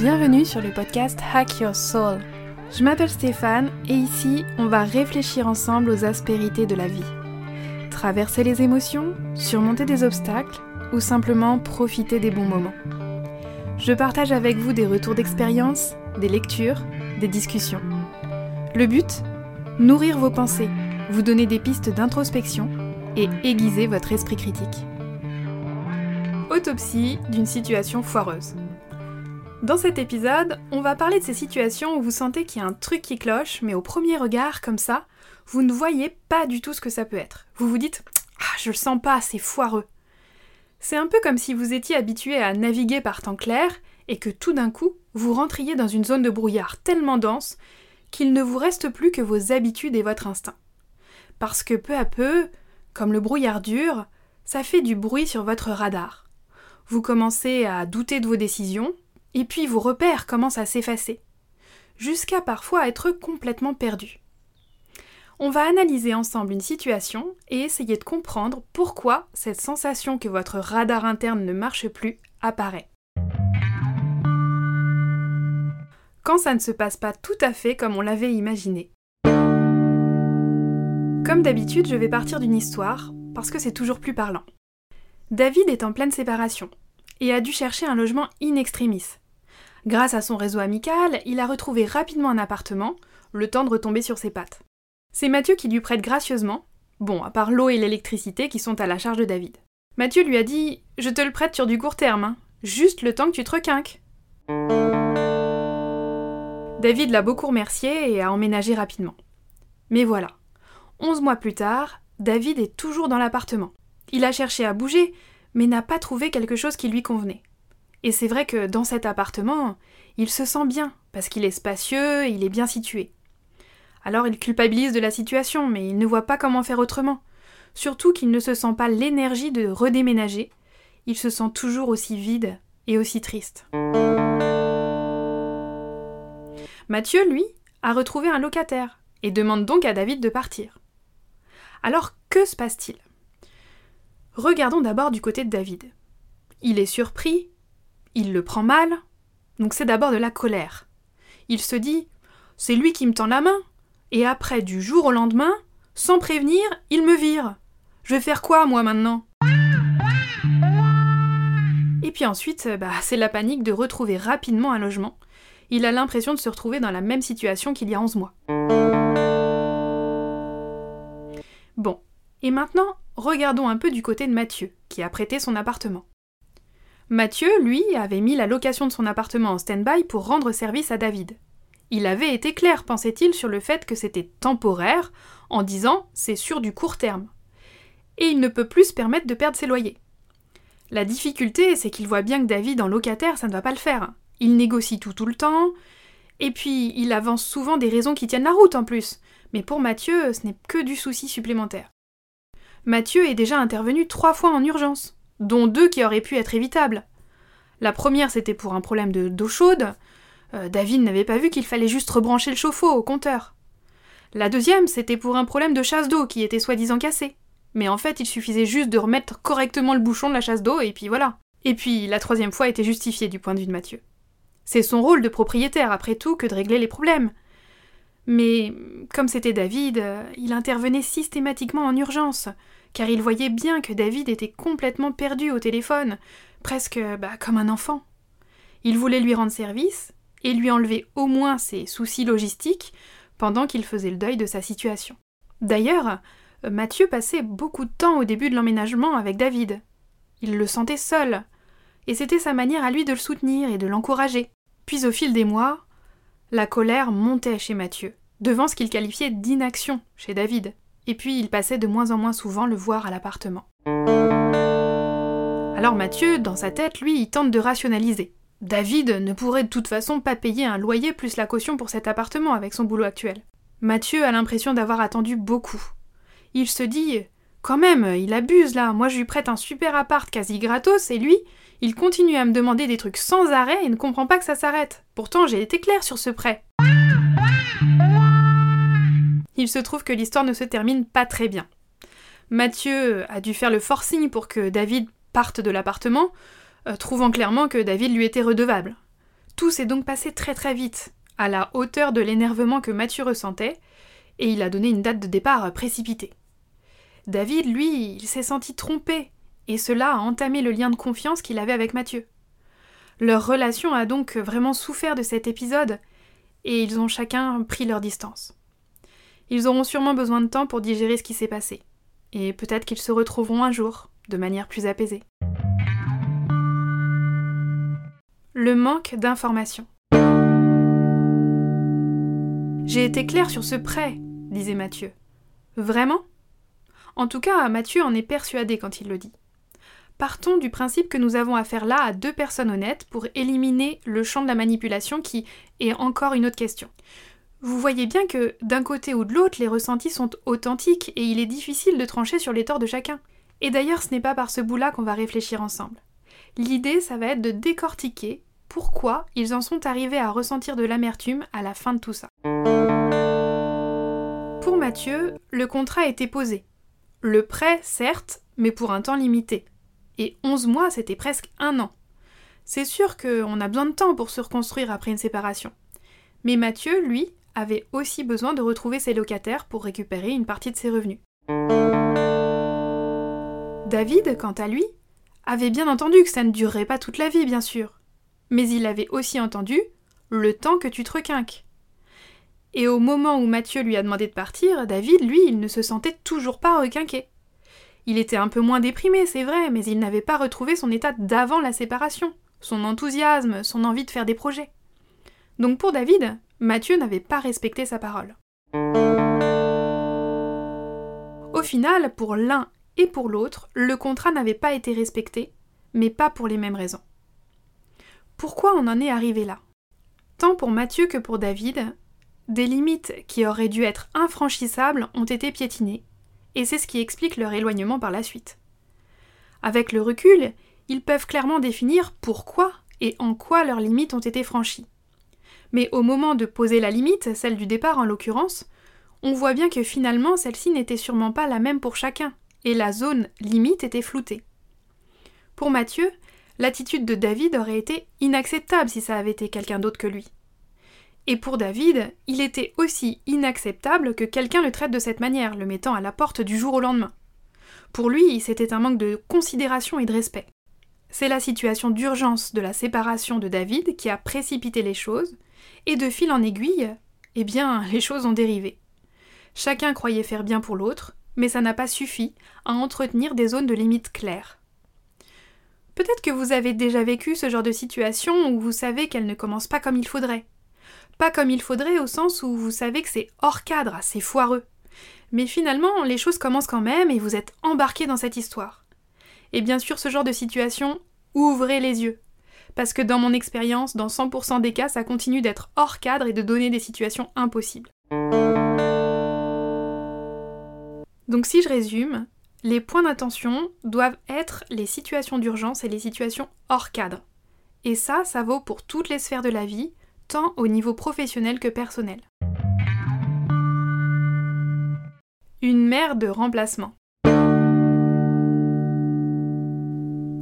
Bienvenue sur le podcast Hack Your Soul. Je m'appelle Stéphane et ici, on va réfléchir ensemble aux aspérités de la vie. Traverser les émotions, surmonter des obstacles ou simplement profiter des bons moments. Je partage avec vous des retours d'expérience, des lectures, des discussions. Le but Nourrir vos pensées, vous donner des pistes d'introspection et aiguiser votre esprit critique. Autopsie d'une situation foireuse. Dans cet épisode, on va parler de ces situations où vous sentez qu'il y a un truc qui cloche, mais au premier regard, comme ça, vous ne voyez pas du tout ce que ça peut être. Vous vous dites Ah, je le sens pas, c'est foireux. C'est un peu comme si vous étiez habitué à naviguer par temps clair et que tout d'un coup, vous rentriez dans une zone de brouillard tellement dense qu'il ne vous reste plus que vos habitudes et votre instinct. Parce que peu à peu, comme le brouillard dure, ça fait du bruit sur votre radar. Vous commencez à douter de vos décisions, et puis vos repères commencent à s'effacer, jusqu'à parfois être complètement perdus. On va analyser ensemble une situation et essayer de comprendre pourquoi cette sensation que votre radar interne ne marche plus apparaît. Quand ça ne se passe pas tout à fait comme on l'avait imaginé. Comme d'habitude, je vais partir d'une histoire, parce que c'est toujours plus parlant. David est en pleine séparation et a dû chercher un logement in extremis. Grâce à son réseau amical, il a retrouvé rapidement un appartement, le temps de retomber sur ses pattes. C'est Mathieu qui lui prête gracieusement, bon, à part l'eau et l'électricité qui sont à la charge de David. Mathieu lui a dit Je te le prête sur du court terme, hein. juste le temps que tu te requinques. David l'a beaucoup remercié et a emménagé rapidement. Mais voilà, onze mois plus tard, David est toujours dans l'appartement. Il a cherché à bouger, mais n'a pas trouvé quelque chose qui lui convenait. Et c'est vrai que dans cet appartement, il se sent bien, parce qu'il est spacieux il est bien situé. Alors il culpabilise de la situation, mais il ne voit pas comment faire autrement. Surtout qu'il ne se sent pas l'énergie de redéménager, il se sent toujours aussi vide et aussi triste. Mathieu, lui, a retrouvé un locataire et demande donc à David de partir. Alors que se passe-t-il? Regardons d'abord du côté de David. Il est surpris, il le prend mal, donc c'est d'abord de la colère. Il se dit C'est lui qui me tend la main, et après, du jour au lendemain, sans prévenir, il me vire. Je vais faire quoi, moi, maintenant? Et puis ensuite, bah, c'est la panique de retrouver rapidement un logement. Il a l'impression de se retrouver dans la même situation qu'il y a 11 mois. Bon, et maintenant, regardons un peu du côté de Mathieu, qui a prêté son appartement. Mathieu, lui, avait mis la location de son appartement en stand-by pour rendre service à David. Il avait été clair, pensait-il, sur le fait que c'était temporaire, en disant c'est sur du court terme. Et il ne peut plus se permettre de perdre ses loyers. La difficulté, c'est qu'il voit bien que David en locataire, ça ne va pas le faire. Il négocie tout tout le temps, et puis il avance souvent des raisons qui tiennent la route en plus. Mais pour Mathieu, ce n'est que du souci supplémentaire. Mathieu est déjà intervenu trois fois en urgence dont deux qui auraient pu être évitables. La première, c'était pour un problème de d'eau chaude. Euh, David n'avait pas vu qu'il fallait juste rebrancher le chauffe-eau au compteur. La deuxième, c'était pour un problème de chasse d'eau qui était soi-disant cassé. Mais en fait, il suffisait juste de remettre correctement le bouchon de la chasse d'eau et puis voilà. Et puis, la troisième fois était justifiée du point de vue de Mathieu. C'est son rôle de propriétaire, après tout, que de régler les problèmes. Mais, comme c'était David, euh, il intervenait systématiquement en urgence, car il voyait bien que David était complètement perdu au téléphone, presque bah, comme un enfant. Il voulait lui rendre service et lui enlever au moins ses soucis logistiques pendant qu'il faisait le deuil de sa situation. D'ailleurs, Mathieu passait beaucoup de temps au début de l'emménagement avec David. Il le sentait seul, et c'était sa manière à lui de le soutenir et de l'encourager. Puis au fil des mois, la colère montait chez Mathieu, devant ce qu'il qualifiait d'inaction chez David et puis il passait de moins en moins souvent le voir à l'appartement. Alors Mathieu, dans sa tête, lui, il tente de rationaliser. David ne pourrait de toute façon pas payer un loyer plus la caution pour cet appartement avec son boulot actuel. Mathieu a l'impression d'avoir attendu beaucoup. Il se dit Quand même, il abuse là, moi je lui prête un super appart quasi gratos et lui, il continue à me demander des trucs sans arrêt et ne comprend pas que ça s'arrête. Pourtant j'ai été clair sur ce prêt il se trouve que l'histoire ne se termine pas très bien. Mathieu a dû faire le forcing pour que David parte de l'appartement, euh, trouvant clairement que David lui était redevable. Tout s'est donc passé très très vite, à la hauteur de l'énervement que Mathieu ressentait, et il a donné une date de départ précipitée. David, lui, il s'est senti trompé, et cela a entamé le lien de confiance qu'il avait avec Mathieu. Leur relation a donc vraiment souffert de cet épisode, et ils ont chacun pris leur distance. Ils auront sûrement besoin de temps pour digérer ce qui s'est passé, et peut-être qu'ils se retrouveront un jour, de manière plus apaisée. Le manque d'informations. J'ai été clair sur ce prêt, disait Mathieu. Vraiment? En tout cas, Mathieu en est persuadé quand il le dit. Partons du principe que nous avons affaire là à deux personnes honnêtes pour éliminer le champ de la manipulation qui est encore une autre question. Vous voyez bien que d'un côté ou de l'autre, les ressentis sont authentiques et il est difficile de trancher sur les torts de chacun. Et d'ailleurs, ce n'est pas par ce bout-là qu'on va réfléchir ensemble. L'idée, ça va être de décortiquer pourquoi ils en sont arrivés à ressentir de l'amertume à la fin de tout ça. Pour Mathieu, le contrat était posé. Le prêt, certes, mais pour un temps limité et 11 mois, c'était presque un an. C'est sûr qu'on a besoin de temps pour se reconstruire après une séparation. Mais Mathieu, lui, avait aussi besoin de retrouver ses locataires pour récupérer une partie de ses revenus. David, quant à lui, avait bien entendu que ça ne durerait pas toute la vie, bien sûr. Mais il avait aussi entendu le temps que tu te requinques. Et au moment où Mathieu lui a demandé de partir, David, lui, il ne se sentait toujours pas requinqué. Il était un peu moins déprimé, c'est vrai, mais il n'avait pas retrouvé son état d'avant la séparation, son enthousiasme, son envie de faire des projets. Donc pour David, Mathieu n'avait pas respecté sa parole. Au final, pour l'un et pour l'autre, le contrat n'avait pas été respecté, mais pas pour les mêmes raisons. Pourquoi on en est arrivé là? Tant pour Mathieu que pour David, des limites qui auraient dû être infranchissables ont été piétinées, et c'est ce qui explique leur éloignement par la suite. Avec le recul, ils peuvent clairement définir pourquoi et en quoi leurs limites ont été franchies. Mais au moment de poser la limite, celle du départ en l'occurrence, on voit bien que finalement celle-ci n'était sûrement pas la même pour chacun, et la zone limite était floutée. Pour Mathieu, l'attitude de David aurait été inacceptable si ça avait été quelqu'un d'autre que lui. Et pour David, il était aussi inacceptable que quelqu'un le traite de cette manière, le mettant à la porte du jour au lendemain. Pour lui, c'était un manque de considération et de respect. C'est la situation d'urgence de la séparation de David qui a précipité les choses, et de fil en aiguille, eh bien, les choses ont dérivé. Chacun croyait faire bien pour l'autre, mais ça n'a pas suffi à entretenir des zones de limite claires. Peut-être que vous avez déjà vécu ce genre de situation où vous savez qu'elle ne commence pas comme il faudrait, pas comme il faudrait au sens où vous savez que c'est hors cadre, c'est foireux. Mais finalement, les choses commencent quand même et vous êtes embarqué dans cette histoire. Et bien sûr, ce genre de situation, ouvrez les yeux. Parce que dans mon expérience, dans 100% des cas, ça continue d'être hors cadre et de donner des situations impossibles. Donc si je résume, les points d'attention doivent être les situations d'urgence et les situations hors cadre. Et ça, ça vaut pour toutes les sphères de la vie, tant au niveau professionnel que personnel. Une mère de remplacement.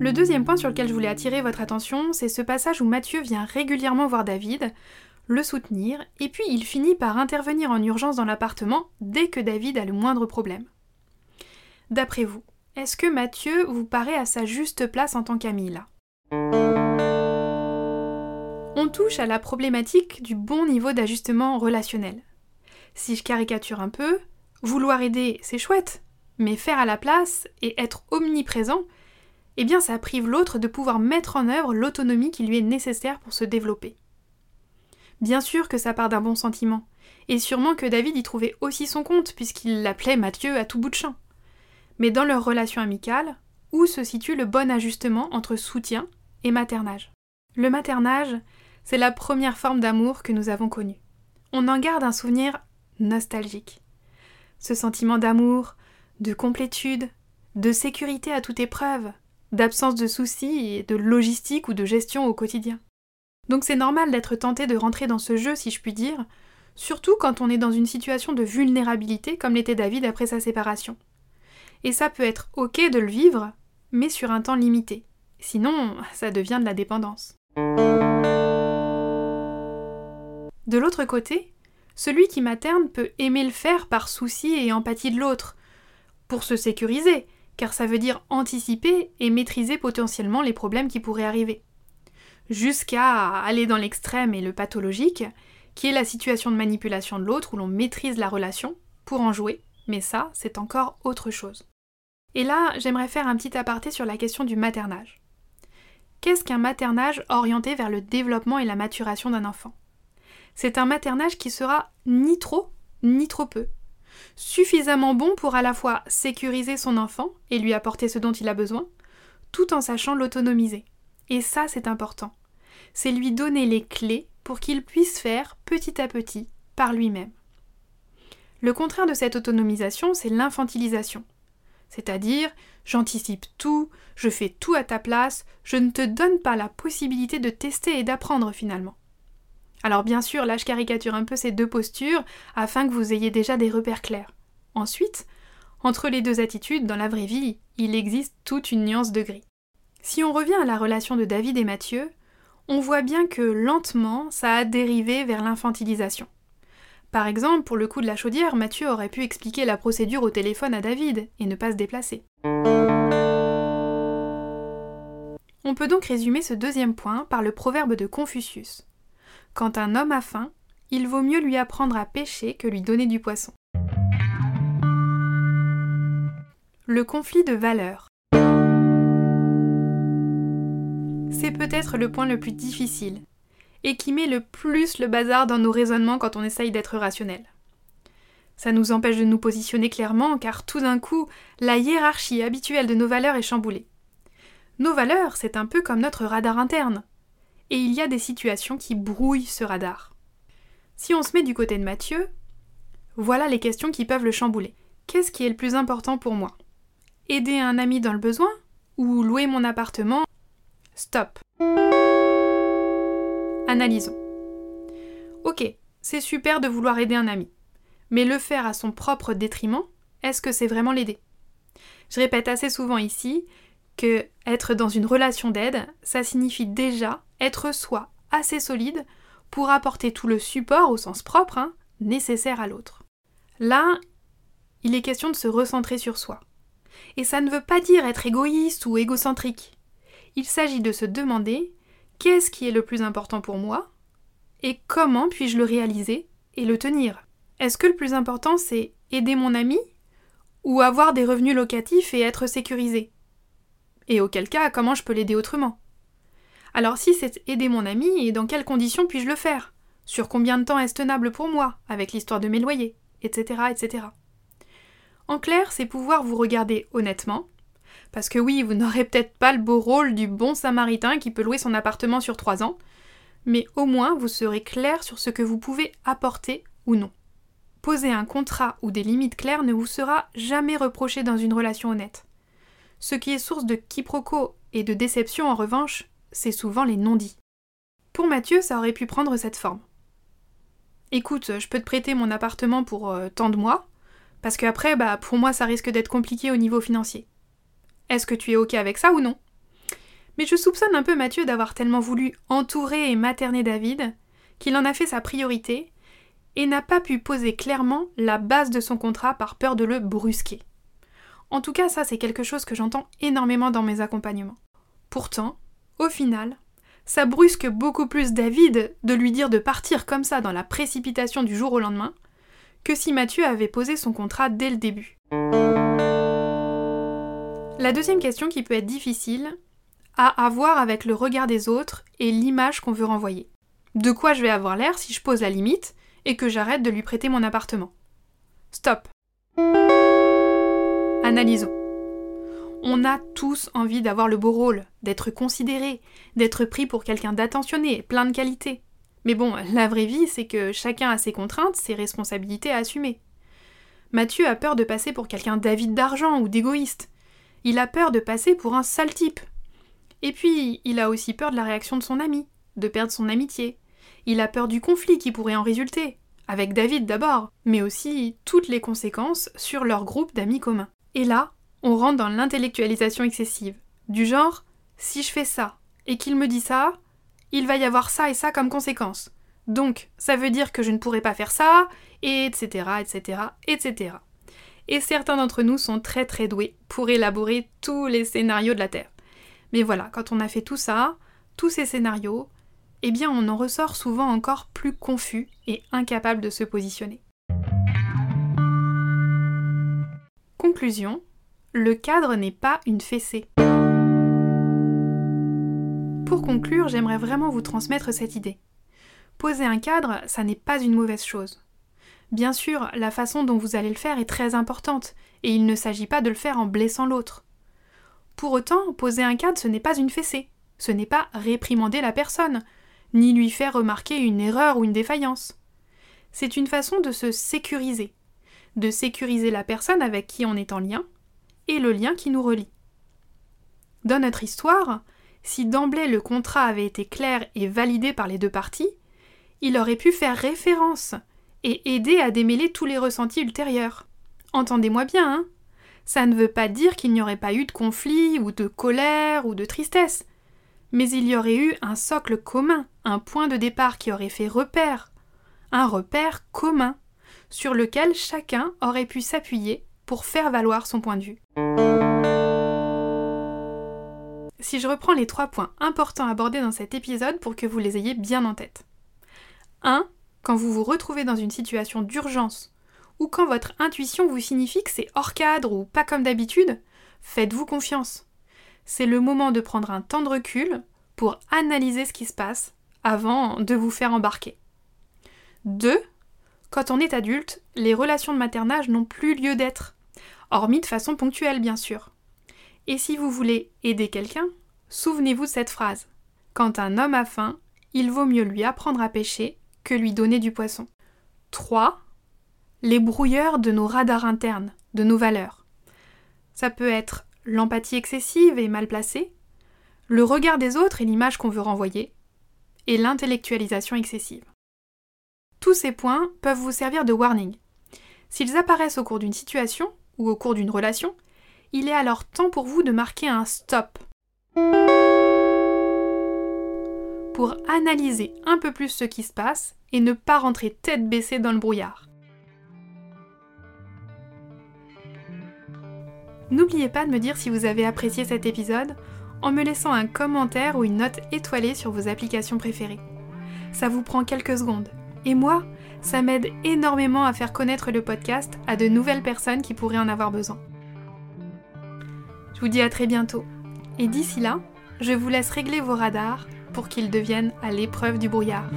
Le deuxième point sur lequel je voulais attirer votre attention, c'est ce passage où Mathieu vient régulièrement voir David, le soutenir, et puis il finit par intervenir en urgence dans l'appartement dès que David a le moindre problème. D'après vous, est-ce que Mathieu vous paraît à sa juste place en tant qu'ami là? On touche à la problématique du bon niveau d'ajustement relationnel. Si je caricature un peu, vouloir aider, c'est chouette, mais faire à la place et être omniprésent, eh bien ça prive l'autre de pouvoir mettre en œuvre l'autonomie qui lui est nécessaire pour se développer. Bien sûr que ça part d'un bon sentiment, et sûrement que David y trouvait aussi son compte, puisqu'il l'appelait Mathieu à tout bout de champ. Mais dans leur relation amicale, où se situe le bon ajustement entre soutien et maternage? Le maternage, c'est la première forme d'amour que nous avons connue. On en garde un souvenir nostalgique. Ce sentiment d'amour, de complétude, de sécurité à toute épreuve, d'absence de soucis et de logistique ou de gestion au quotidien. Donc c'est normal d'être tenté de rentrer dans ce jeu, si je puis dire, surtout quand on est dans une situation de vulnérabilité comme l'était David après sa séparation. Et ça peut être ok de le vivre, mais sur un temps limité. Sinon, ça devient de la dépendance. De l'autre côté, celui qui materne peut aimer le faire par souci et empathie de l'autre, pour se sécuriser, car ça veut dire anticiper et maîtriser potentiellement les problèmes qui pourraient arriver. Jusqu'à aller dans l'extrême et le pathologique, qui est la situation de manipulation de l'autre où l'on maîtrise la relation pour en jouer, mais ça, c'est encore autre chose. Et là, j'aimerais faire un petit aparté sur la question du maternage. Qu'est-ce qu'un maternage orienté vers le développement et la maturation d'un enfant? C'est un maternage qui sera ni trop, ni trop peu. Suffisamment bon pour à la fois sécuriser son enfant et lui apporter ce dont il a besoin, tout en sachant l'autonomiser. Et ça, c'est important. C'est lui donner les clés pour qu'il puisse faire petit à petit par lui-même. Le contraire de cette autonomisation, c'est l'infantilisation. C'est-à-dire, j'anticipe tout, je fais tout à ta place, je ne te donne pas la possibilité de tester et d'apprendre finalement. Alors bien sûr, là je caricature un peu ces deux postures afin que vous ayez déjà des repères clairs. Ensuite, entre les deux attitudes, dans la vraie vie, il existe toute une nuance de gris. Si on revient à la relation de David et Mathieu, on voit bien que lentement, ça a dérivé vers l'infantilisation. Par exemple, pour le coup de la chaudière, Mathieu aurait pu expliquer la procédure au téléphone à David et ne pas se déplacer. On peut donc résumer ce deuxième point par le proverbe de Confucius. Quand un homme a faim, il vaut mieux lui apprendre à pêcher que lui donner du poisson. Le conflit de valeurs. C'est peut-être le point le plus difficile, et qui met le plus le bazar dans nos raisonnements quand on essaye d'être rationnel. Ça nous empêche de nous positionner clairement car tout d'un coup, la hiérarchie habituelle de nos valeurs est chamboulée. Nos valeurs, c'est un peu comme notre radar interne et il y a des situations qui brouillent ce radar. Si on se met du côté de Mathieu, voilà les questions qui peuvent le chambouler. Qu'est-ce qui est le plus important pour moi? Aider un ami dans le besoin ou louer mon appartement? Stop. Analysons. Ok, c'est super de vouloir aider un ami, mais le faire à son propre détriment, est-ce que c'est vraiment l'aider? Je répète assez souvent ici que être dans une relation d'aide, ça signifie déjà être soi assez solide pour apporter tout le support au sens propre hein, nécessaire à l'autre. Là, il est question de se recentrer sur soi. Et ça ne veut pas dire être égoïste ou égocentrique. Il s'agit de se demander qu'est-ce qui est le plus important pour moi et comment puis-je le réaliser et le tenir. Est-ce que le plus important c'est aider mon ami ou avoir des revenus locatifs et être sécurisé? Et auquel cas, comment je peux l'aider autrement? Alors si c'est aider mon ami, et dans quelles conditions puis-je le faire? Sur combien de temps est-ce tenable pour moi, avec l'histoire de mes loyers, etc., etc. En clair, c'est pouvoir vous regarder honnêtement, parce que oui, vous n'aurez peut-être pas le beau rôle du bon samaritain qui peut louer son appartement sur trois ans, mais au moins vous serez clair sur ce que vous pouvez apporter ou non. Poser un contrat ou des limites claires ne vous sera jamais reproché dans une relation honnête. Ce qui est source de quiproquos et de déception en revanche, c'est souvent les non-dits. Pour Mathieu, ça aurait pu prendre cette forme. Écoute, je peux te prêter mon appartement pour euh, tant de mois, parce qu'après, bah, pour moi, ça risque d'être compliqué au niveau financier. Est-ce que tu es OK avec ça ou non? Mais je soupçonne un peu Mathieu d'avoir tellement voulu entourer et materner David qu'il en a fait sa priorité et n'a pas pu poser clairement la base de son contrat par peur de le brusquer. En tout cas, ça, c'est quelque chose que j'entends énormément dans mes accompagnements. Pourtant, au final, ça brusque beaucoup plus David de lui dire de partir comme ça dans la précipitation du jour au lendemain que si Mathieu avait posé son contrat dès le début. La deuxième question qui peut être difficile a à voir avec le regard des autres et l'image qu'on veut renvoyer. De quoi je vais avoir l'air si je pose la limite et que j'arrête de lui prêter mon appartement? Stop. Analysons. On a tous envie d'avoir le beau rôle, d'être considéré, d'être pris pour quelqu'un d'attentionné, plein de qualités. Mais bon, la vraie vie, c'est que chacun a ses contraintes, ses responsabilités à assumer. Mathieu a peur de passer pour quelqu'un d'avide d'argent ou d'égoïste. Il a peur de passer pour un sale type. Et puis, il a aussi peur de la réaction de son ami, de perdre son amitié. Il a peur du conflit qui pourrait en résulter, avec David d'abord, mais aussi toutes les conséquences sur leur groupe d'amis communs. Et là, on rentre dans l'intellectualisation excessive. Du genre, si je fais ça et qu'il me dit ça, il va y avoir ça et ça comme conséquence. Donc, ça veut dire que je ne pourrais pas faire ça, et etc., etc., etc. Et certains d'entre nous sont très très doués pour élaborer tous les scénarios de la Terre. Mais voilà, quand on a fait tout ça, tous ces scénarios, eh bien on en ressort souvent encore plus confus et incapable de se positionner. Conclusion, le cadre n'est pas une fessée. Pour conclure, j'aimerais vraiment vous transmettre cette idée. Poser un cadre, ça n'est pas une mauvaise chose. Bien sûr, la façon dont vous allez le faire est très importante, et il ne s'agit pas de le faire en blessant l'autre. Pour autant, poser un cadre, ce n'est pas une fessée, ce n'est pas réprimander la personne, ni lui faire remarquer une erreur ou une défaillance. C'est une façon de se sécuriser, de sécuriser la personne avec qui on est en lien, et le lien qui nous relie. Dans notre histoire, si d'emblée le contrat avait été clair et validé par les deux parties, il aurait pu faire référence et aider à démêler tous les ressentis ultérieurs. Entendez-moi bien, hein ça ne veut pas dire qu'il n'y aurait pas eu de conflit ou de colère ou de tristesse, mais il y aurait eu un socle commun, un point de départ qui aurait fait repère, un repère commun, sur lequel chacun aurait pu s'appuyer pour faire valoir son point de vue. Si je reprends les trois points importants abordés dans cet épisode pour que vous les ayez bien en tête. 1. Quand vous vous retrouvez dans une situation d'urgence ou quand votre intuition vous signifie que c'est hors cadre ou pas comme d'habitude, faites-vous confiance. C'est le moment de prendre un temps de recul pour analyser ce qui se passe avant de vous faire embarquer. 2. Quand on est adulte, les relations de maternage n'ont plus lieu d'être, hormis de façon ponctuelle bien sûr. Et si vous voulez aider quelqu'un, souvenez-vous de cette phrase. Quand un homme a faim, il vaut mieux lui apprendre à pêcher que lui donner du poisson. 3. Les brouilleurs de nos radars internes, de nos valeurs. Ça peut être l'empathie excessive et mal placée, le regard des autres et l'image qu'on veut renvoyer, et l'intellectualisation excessive. Tous ces points peuvent vous servir de warning. S'ils apparaissent au cours d'une situation ou au cours d'une relation, il est alors temps pour vous de marquer un stop pour analyser un peu plus ce qui se passe et ne pas rentrer tête baissée dans le brouillard. N'oubliez pas de me dire si vous avez apprécié cet épisode en me laissant un commentaire ou une note étoilée sur vos applications préférées. Ça vous prend quelques secondes. Et moi, ça m'aide énormément à faire connaître le podcast à de nouvelles personnes qui pourraient en avoir besoin. Je vous dis à très bientôt. Et d'ici là, je vous laisse régler vos radars pour qu'ils deviennent à l'épreuve du brouillard.